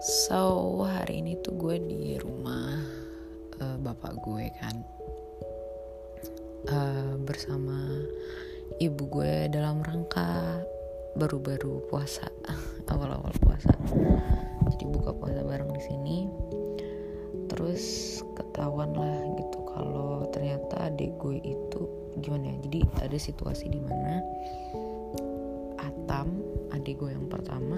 So hari ini tuh gue di rumah uh, bapak gue kan. Uh, bersama ibu gue dalam rangka baru-baru puasa awal-awal puasa. Jadi buka puasa bareng di sini. Terus ketahuan lah gitu kalau ternyata adik gue itu gimana ya? Jadi ada situasi di mana Atam adik gue yang pertama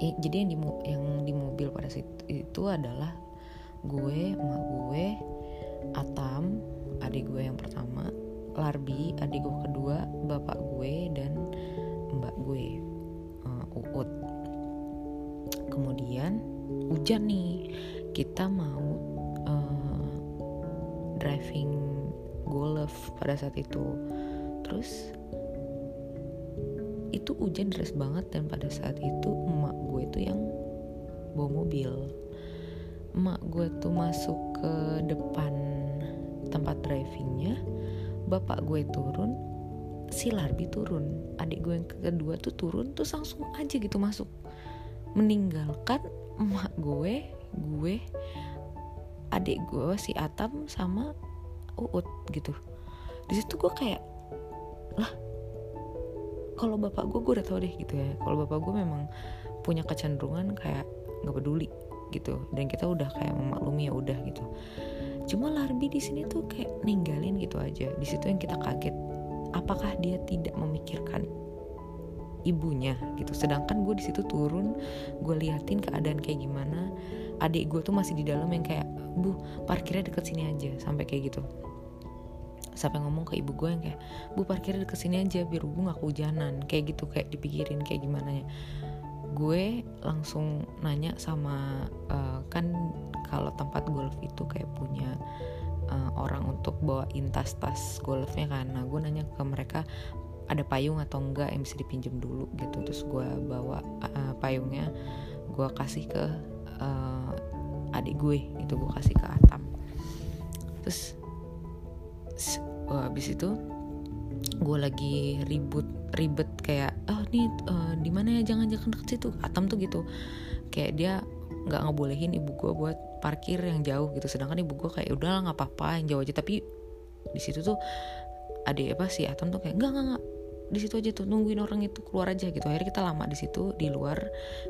eh, jadi yang di yang di mobil pada saat itu adalah gue emak gue Atam adik gue yang pertama Larbi adik gue kedua bapak gue dan mbak gue uh, Uut. Kemudian hujan nih. Kita mau uh, driving golf pada saat itu. Terus itu hujan deras banget dan pada saat itu emak gue tuh yang bawa mobil. Emak gue tuh masuk ke depan tempat drivingnya bapak gue turun si Larbi turun adik gue yang kedua tuh turun terus langsung aja gitu masuk. Meninggalkan emak gue gue adik gue si Atam sama Uut gitu. Di situ gue kayak lah kalau bapak gue gue udah tau deh gitu ya. Kalau bapak gue memang punya kecenderungan kayak nggak peduli gitu. Dan kita udah kayak memaklumi ya udah gitu. Cuma Larbi di sini tuh kayak ninggalin gitu aja. Di situ yang kita kaget apakah dia tidak memikirkan ibunya gitu. Sedangkan gue di situ turun gue liatin keadaan kayak gimana. Adik gue tuh masih di dalam yang kayak bu parkirnya deket sini aja sampai kayak gitu sampai ngomong ke ibu gue yang kayak bu parkir deket sini aja biar ibu gak kehujanan. Kayak gitu kayak dipikirin kayak gimana ya gue langsung nanya sama uh, kan kalau tempat golf itu kayak punya uh, orang untuk bawain tas-tas golfnya kan. Nah gue nanya ke mereka ada payung atau enggak yang bisa dipinjam dulu? Gitu. Terus gue bawa uh, payungnya gue kasih ke uh, adik gue. Itu gue kasih ke Atam. Terus habis itu gue lagi ribut ribet kayak oh nih uh, di mana ya? Jangan jangan deket situ. Atam tuh gitu. Kayak dia nggak ngebolehin ibu gue buat parkir yang jauh gitu. Sedangkan ibu gue kayak udah nggak apa-apa yang jauh aja. Tapi di situ tuh ada apa sih Atam tuh kayak nggak nggak nggak. Di situ aja tuh nungguin orang itu keluar aja gitu. Akhirnya kita lama di situ di luar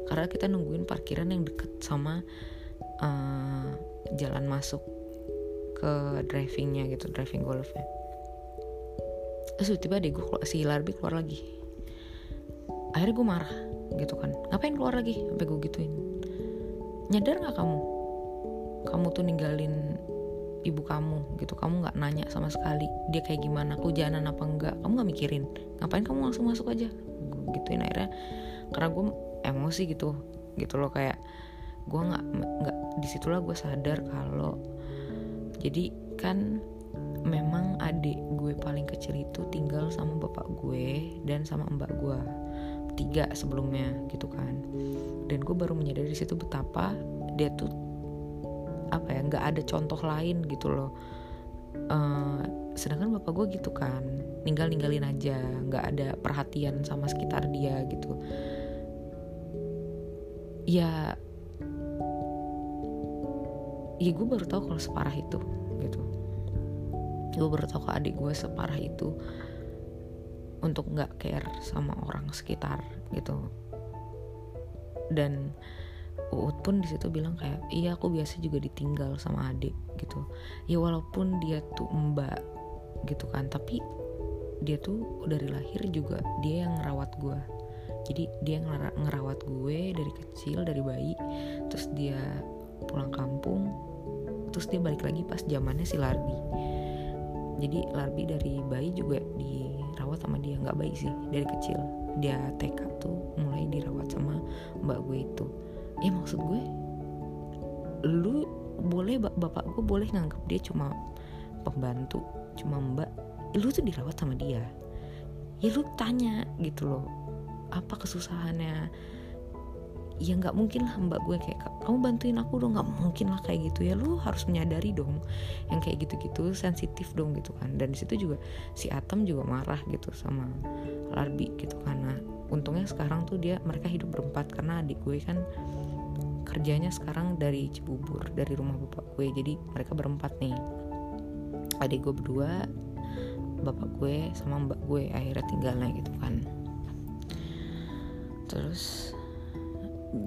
karena kita nungguin parkiran yang deket sama uh, jalan masuk ke drivingnya gitu driving golfnya. Terus tiba deh gue si Larbi keluar lagi. Akhirnya gue marah gitu kan. Ngapain keluar lagi? Sampai gue gituin. Nyadar nggak kamu? Kamu tuh ninggalin ibu kamu gitu. Kamu nggak nanya sama sekali dia kayak gimana jalan apa enggak kamu nggak mikirin. Ngapain kamu langsung masuk aja? Gue gituin akhirnya. Karena gue emosi gitu gitu loh. Kayak gue nggak nggak di situlah gue sadar kalau jadi kan memang adik gue paling kecil itu tinggal sama bapak gue dan sama mbak gue tiga sebelumnya gitu kan. Dan gue baru menyadari situ betapa dia tuh apa ya nggak ada contoh lain gitu loh. Uh, sedangkan bapak gue gitu kan ninggal ninggalin aja nggak ada perhatian sama sekitar dia gitu. Ya ya gue baru tahu kalau separah itu gitu. Gue baru tahu ke adik gue separah itu untuk nggak care sama orang sekitar gitu. Dan Uut pun di situ bilang kayak iya aku biasa juga ditinggal sama adik gitu. Ya walaupun dia tuh mbak gitu kan tapi dia tuh dari lahir juga dia yang ngerawat gue jadi dia ngerawat gue dari kecil dari bayi terus dia pulang kampung terus dia balik lagi pas zamannya si Larbi. Jadi Larbi dari bayi juga dirawat sama dia nggak bayi sih dari kecil. Dia TK tuh mulai dirawat sama mbak gue itu. Ya maksud gue lu boleh bapak gue boleh nganggap dia cuma pembantu cuma mbak. Lu tuh dirawat sama dia. Ya lu tanya gitu loh apa kesusahannya ya nggak mungkin lah mbak gue kayak kamu bantuin aku dong. Nggak mungkin lah kayak gitu ya. Lu harus menyadari dong yang kayak gitu-gitu sensitif dong gitu kan. Dan di situ juga si Atom juga marah gitu sama Larbi gitu karena untungnya sekarang tuh dia mereka hidup berempat karena adik gue kan kerjanya sekarang dari Cibubur dari rumah bapak gue. Jadi mereka berempat nih. Adik gue berdua bapak gue sama mbak gue akhirnya tinggalnya gitu kan. Terus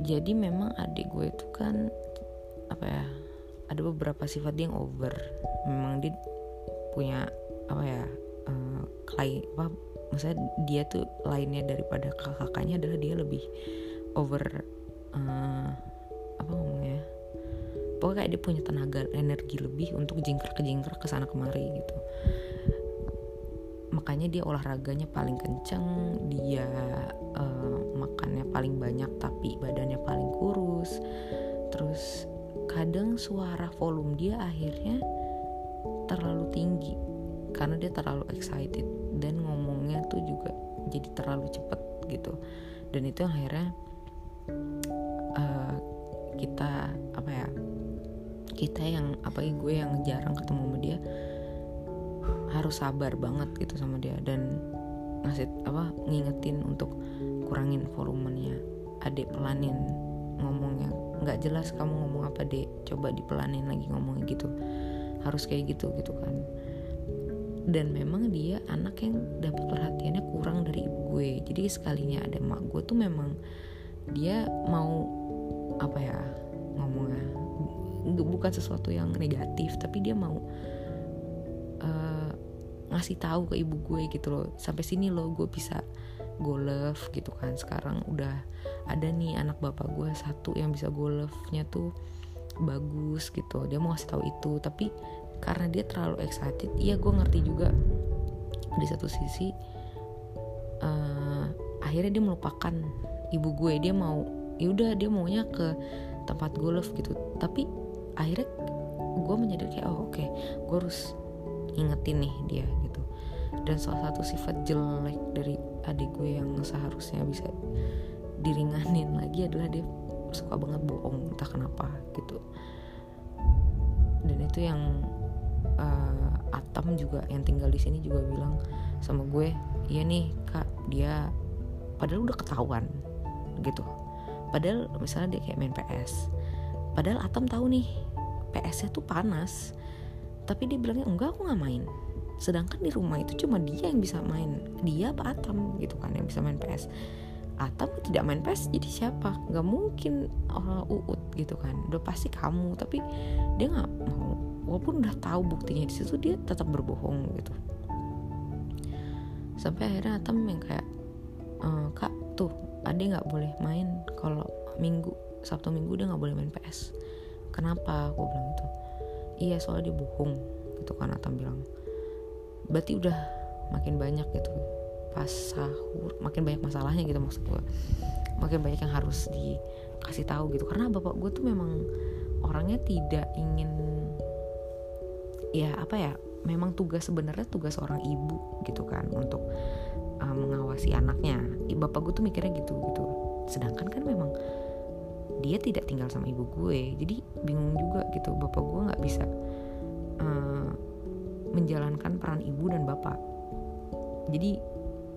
jadi memang adik gue itu kan apa ya ada beberapa sifat dia yang over. Memang dia punya apa ya uh, apa maksudnya dia tuh lainnya daripada kakak-kakaknya adalah dia lebih over uh, apa ngomongnya pokoknya kayak dia punya tenaga energi lebih untuk jingkrak ke jingkrak ke sana kemari gitu makanya dia olahraganya paling kenceng dia uh, makannya paling banyak tapi badannya paling kurus. Terus kadang suara volume dia akhirnya terlalu tinggi karena dia terlalu excited dan ngomongnya tuh juga jadi terlalu cepet gitu. Dan itu akhirnya uh, kita apa ya kita yang apa ya gue yang jarang ketemu sama dia harus sabar banget gitu sama dia dan ngasih apa ngingetin untuk kurangin volumenya adek pelanin ngomongnya. Nggak jelas kamu ngomong apa dek. Coba dipelanin lagi ngomongnya gitu. Harus kayak gitu gitu kan. Dan memang dia anak yang dapat perhatiannya kurang dari ibu gue. Jadi sekalinya ada emak gue tuh memang dia mau apa ya ngomongnya. Bukan sesuatu yang negatif tapi dia mau ngasih tahu ke ibu gue gitu loh. Sampai sini loh gue bisa golf gitu kan. Sekarang udah ada nih anak bapak gue satu yang bisa golfnya tuh bagus gitu. Dia mau ngasih tahu itu tapi karena dia terlalu excited iya gue ngerti juga. Di satu sisi uh, akhirnya dia melupakan ibu gue. Dia mau yaudah dia maunya ke tempat golf gitu. Tapi akhirnya gue menyadari kayak oh oke okay, gue harus ingetin nih dia gitu. Dan salah satu sifat jelek dari adik gue yang seharusnya bisa diringanin lagi adalah dia suka banget bohong entah kenapa gitu. Dan itu yang uh, Atam juga yang tinggal di sini juga bilang sama gue iya nih kak dia padahal udah ketahuan gitu. Padahal misalnya dia kayak main PS padahal Atam tahu nih PS-nya tuh panas tapi dia bilangnya enggak aku nggak main. Sedangkan di rumah itu cuma dia yang bisa main. Dia apa Atam gitu kan yang bisa main PS Atam tidak main PS jadi siapa? Nggak mungkin orang uut gitu kan. Udah pasti kamu tapi dia nggak mau. Walaupun udah tahu buktinya di situ dia tetap berbohong gitu. Sampai akhirnya Atam yang kayak e, kak tuh ade nggak boleh main kalau minggu sabtu minggu dia nggak boleh main PS kenapa? Aku bilang itu iya soalnya dia bohong gitu kan Atam bilang. Berarti udah makin banyak gitu pas sahur makin banyak masalahnya gitu maksud gue makin banyak yang harus dikasih tahu gitu. Karena bapak gue tuh memang orangnya tidak ingin ya apa ya memang tugas sebenarnya tugas seorang ibu gitu kan untuk uh, mengawasi anaknya. Bapak gue tuh mikirnya gitu gitu. Sedangkan kan memang dia tidak tinggal sama ibu gue. Jadi bingung juga gitu bapak gue nggak bisa uh, menjalankan peran ibu dan bapak. Jadi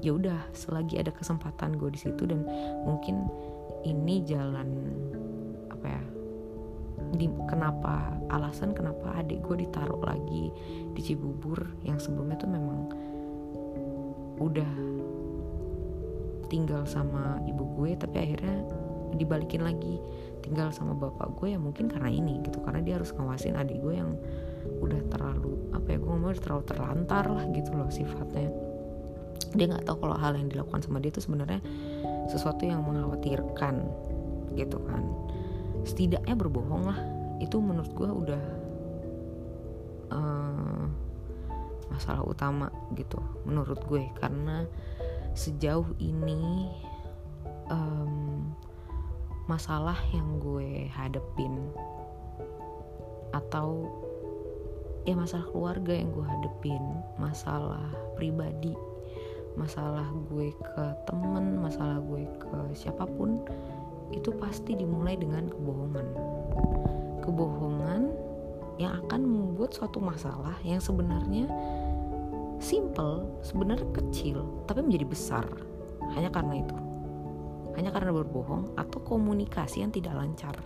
ya udah selagi ada kesempatan gue di situ dan mungkin ini jalan apa ya di, kenapa alasan kenapa adik gue ditaruh lagi di Cibubur yang sebelumnya tuh memang udah tinggal sama ibu gue tapi akhirnya dibalikin lagi. Tinggal sama bapak gue ya mungkin karena ini gitu karena dia harus ngawasin adik gue yang udah terlalu apa ya gue ngomong terlalu terlantar lah gitu loh sifatnya. Dia nggak tahu kalau hal yang dilakukan sama dia itu sebenarnya sesuatu yang mengkhawatirkan gitu kan. Setidaknya berbohong lah. Itu menurut gue udah uh, masalah utama gitu menurut gue. Karena sejauh ini um, masalah yang gue hadepin. Atau ya masalah keluarga yang gue hadepin masalah pribadi masalah gue ke temen masalah gue ke siapa pun itu pasti dimulai dengan kebohongan. Kebohongan yang akan membuat suatu masalah yang sebenarnya simple sebenarnya kecil tapi menjadi besar. Hanya karena itu hanya karena berbohong atau komunikasi yang tidak lancar.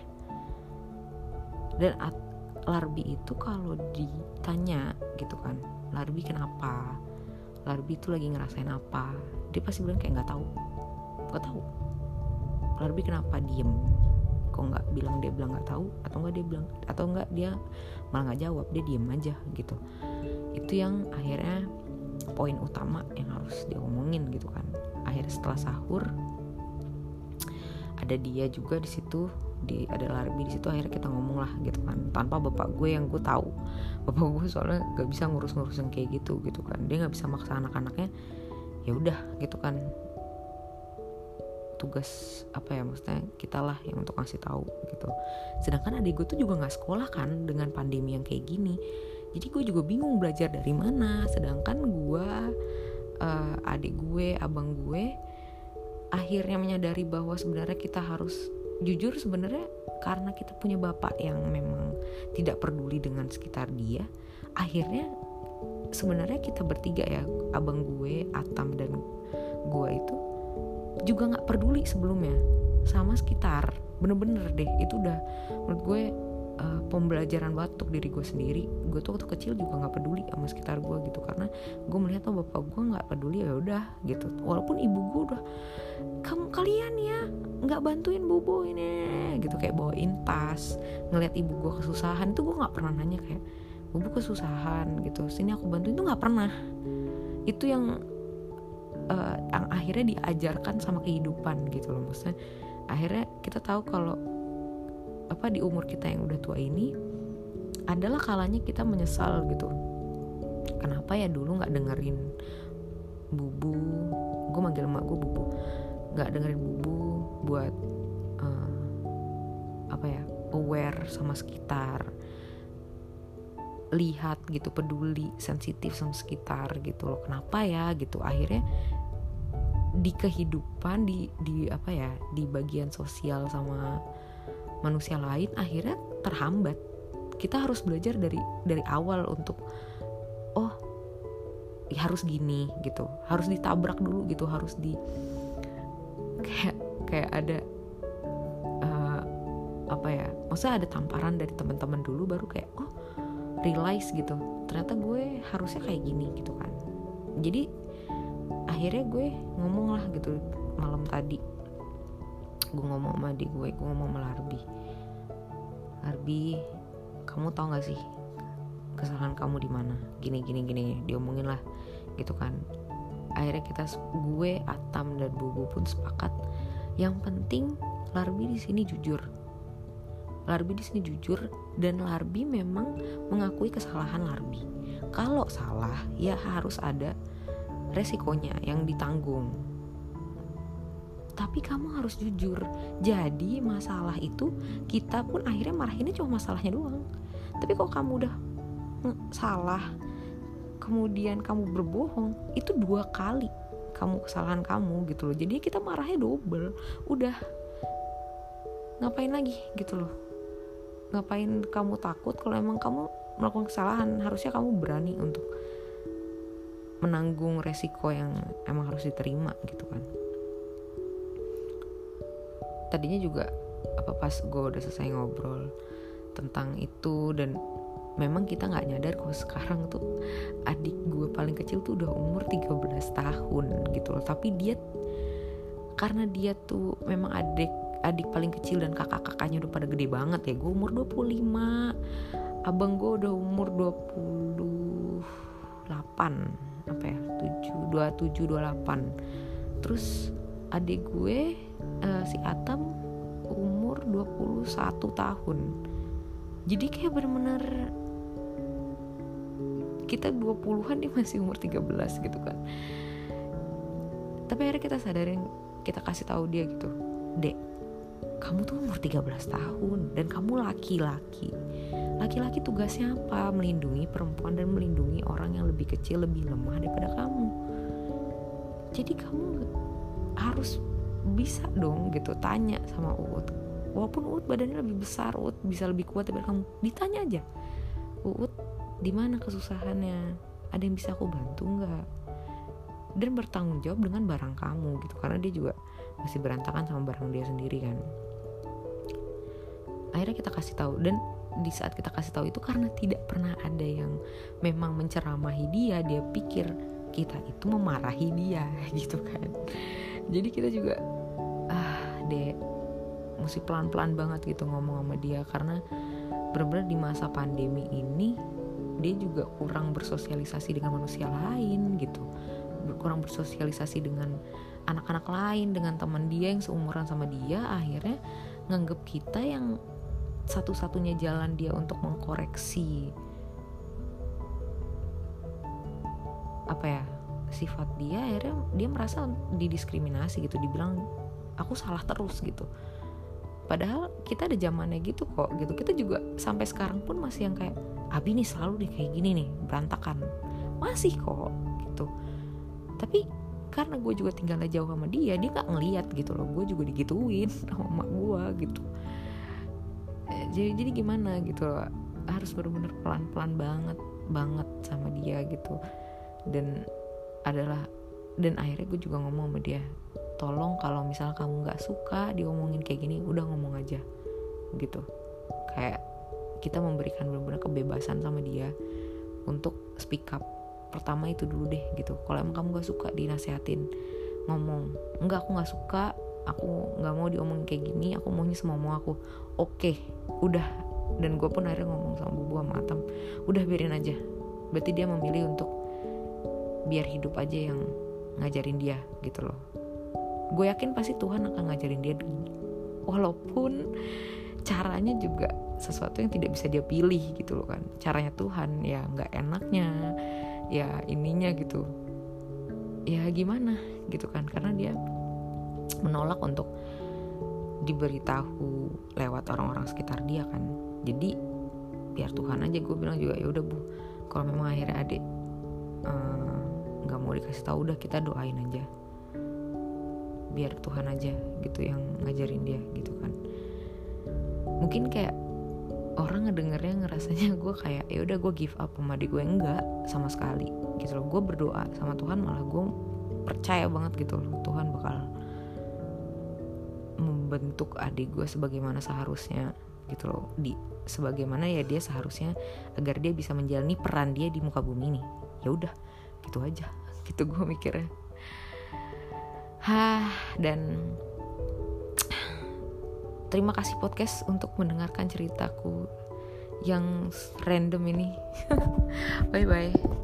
Dan Larbi itu kalau ditanya gitu kan Larbi kenapa? Larbi itu lagi ngerasain apa? Dia pasti bilang kayak nggak tahu. Nggak tahu. Larbi kenapa diem? Kok nggak bilang dia bilang nggak tahu? Atau nggak dia bilang atau nggak dia malah nggak jawab? Dia diem aja gitu. Itu yang akhirnya poin utama yang harus diomongin gitu kan. Akhirnya setelah sahur ada dia juga di situ di ada Larbi di situ akhirnya kita ngomong lah gitu kan. Tanpa bapak gue yang gue tahu. Bapak gue soalnya gak bisa ngurus-ngurus yang kayak gitu gitu kan. Dia nggak bisa maksa anak-anaknya ya udah gitu kan. Tugas apa ya maksudnya kita lah yang untuk ngasih tahu gitu. Sedangkan adik gue tuh juga nggak sekolah kan dengan pandemi yang kayak gini. Jadi gue juga bingung belajar dari mana. Sedangkan gue uh, adik gue abang gue akhirnya menyadari bahwa sebenarnya kita harus jujur sebenarnya karena kita punya bapak yang memang tidak peduli dengan sekitar dia akhirnya sebenarnya kita bertiga ya abang gue Atam dan gue itu juga nggak peduli sebelumnya. Sama sekitar bener-bener deh itu udah menurut gue uh, pembelajaran banget untuk diri gue sendiri. Gue tuh waktu kecil juga nggak peduli sama sekitar gue gitu karena gue melihat tuh bapak gue nggak peduli ya udah gitu. Walaupun ibu gue udah kamu kalian ya nggak bantuin bobo ini gitu. Kayak bawain tas ngeliat ibu gue kesusahan. Itu gue nggak pernah nanya kayak bobo kesusahan gitu. Sini aku bantuin itu nggak pernah. Itu yang uh, yang akhirnya diajarkan sama kehidupan gitu loh. Maksudnya akhirnya kita tahu kalau apa di umur kita yang udah tua ini adalah kalanya kita menyesal gitu. Kenapa ya dulu nggak dengerin bubu? Gue manggil emak gue bubu. Nggak dengerin bubu buat uh, apa ya aware sama sekitar. Lihat gitu peduli sensitif sama sekitar gitu loh. Kenapa ya gitu? Akhirnya di kehidupan di di apa ya di bagian sosial sama manusia lain akhirnya terhambat. Kita harus belajar dari dari awal untuk oh ya harus gini gitu. Harus ditabrak dulu gitu harus di kayak kayak ada uh, apa ya maksudnya ada tamparan dari teman-teman dulu baru kayak oh realize gitu. Ternyata gue harusnya kayak gini gitu kan. Jadi akhirnya gue ngomong lah gitu malam tadi gue ngomong sama adik gue gue ngomong sama Larbi. Larbi kamu tau gak sih kesalahan kamu di mana? Gini gini gini diomongin lah. Gitu kan. Akhirnya kita gue Atam dan Bubu pun sepakat. Yang penting Larbi di sini jujur. Larbi di sini jujur dan Larbi memang mengakui kesalahan Larbi. Kalau salah ya harus ada resikonya yang ditanggung. Tapi kamu harus jujur. Jadi masalah itu kita pun akhirnya marahinnya cuma masalahnya doang. Tapi kok kamu udah salah, kemudian kamu berbohong, itu dua kali kamu kesalahan kamu gitu loh. Jadi kita marahnya double. Udah ngapain lagi gitu loh ngapain kamu takut kalau emang kamu melakukan kesalahan harusnya kamu berani untuk menanggung resiko yang emang harus diterima gitu kan tadinya juga apa pas gue udah selesai ngobrol tentang itu dan memang kita nggak nyadar kalau sekarang tuh adik gue paling kecil tuh udah umur 13 tahun gitu loh. Tapi dia karena dia tuh memang adik adik paling kecil dan kakak-kakaknya udah pada gede banget ya. Gue umur 25 abang gue udah umur 28 apa ya 7 27 28 terus adik gue uh, si Atam umur 21 tahun. Jadi kayak bener-bener kita 20-an dia masih umur 13 gitu kan. Tapi akhirnya kita sadarin kita kasih tahu dia gitu dek kamu tuh umur 13 tahun dan kamu laki-laki. Laki-laki tugasnya apa? Melindungi perempuan dan melindungi orang yang lebih kecil lebih lemah daripada kamu. Jadi kamu harus bisa dong gitu tanya sama Uut walaupun Uut badannya lebih besar Uut bisa lebih kuat daripada kamu ditanya aja. Uut di mana kesusahannya? Ada yang bisa aku bantu nggak? Dan bertanggung jawab dengan barang kamu gitu karena dia juga masih berantakan sama barang dia sendiri kan. Akhirnya kita kasih tahu dan di saat kita kasih tahu itu karena tidak pernah ada yang memang menceramahi dia dia pikir kita itu memarahi dia gitu kan jadi kita juga ah deh mesti pelan-pelan banget gitu ngomong sama dia. Karena benar-benar di masa pandemi ini dia juga kurang bersosialisasi dengan manusia lain gitu. Kurang bersosialisasi dengan anak-anak lain dengan teman dia yang seumuran sama dia. Akhirnya nganggep kita yang satu-satunya jalan dia untuk mengkoreksi apa ya sifat dia akhirnya dia merasa didiskriminasi gitu dibilang aku salah terus gitu. Padahal kita ada zamannya gitu kok gitu. Kita juga sampai sekarang pun masih yang kayak Abi nih selalu deh kayak gini nih berantakan. Masih kok gitu. Tapi karena gue juga tinggalnya jauh sama dia dia nggak ngeliat gitu loh. Gue juga digituin sama emak gue gitu. Eh, jadi jadi gimana gitu loh. Harus bener-bener pelan-pelan banget banget sama dia gitu. Dan adalah dan akhirnya gue juga ngomong sama dia tolong kalau misal kamu nggak suka diomongin kayak gini udah ngomong aja gitu. Kayak kita memberikan benar-benar kebebasan sama dia untuk speak up. Pertama itu dulu deh gitu. Kalau emang kamu gak suka dinasehatin. Ngomong enggak aku nggak suka. Aku nggak mau diomongin kayak gini. Aku maunya semua mau aku. Oke okay, udah. Dan gue pun akhirnya ngomong sama bubu sama Atam udah biarin aja. Berarti dia memilih untuk biar hidup aja yang ngajarin dia gitu loh. Gue yakin pasti Tuhan akan ngajarin dia walaupun caranya juga sesuatu yang tidak bisa dia pilih gitu loh kan. Caranya Tuhan ya nggak enaknya ya ininya gitu. Ya gimana gitu kan. Karena dia menolak untuk diberitahu lewat orang-orang sekitar dia kan. Jadi biar Tuhan aja gue bilang juga ya udah bu. Kalau memang akhirnya adik eh, nggak mau dikasih tahu udah kita doain aja. Biar Tuhan aja gitu yang ngajarin dia gitu kan. Mungkin kayak orang ngedengernya ngerasanya gue kayak ya udah gue give up sama adik gue enggak sama sekali gitu loh. Gue berdoa sama Tuhan malah gue percaya banget gitu loh Tuhan bakal membentuk adik gue sebagaimana seharusnya gitu loh. Di sebagaimana ya dia seharusnya agar dia bisa menjalani peran dia di muka bumi ini. Ya udah gitu aja. Gitu gue mikirnya. Hah dan terima kasih podcast untuk mendengarkan ceritaku yang random ini. Bye bye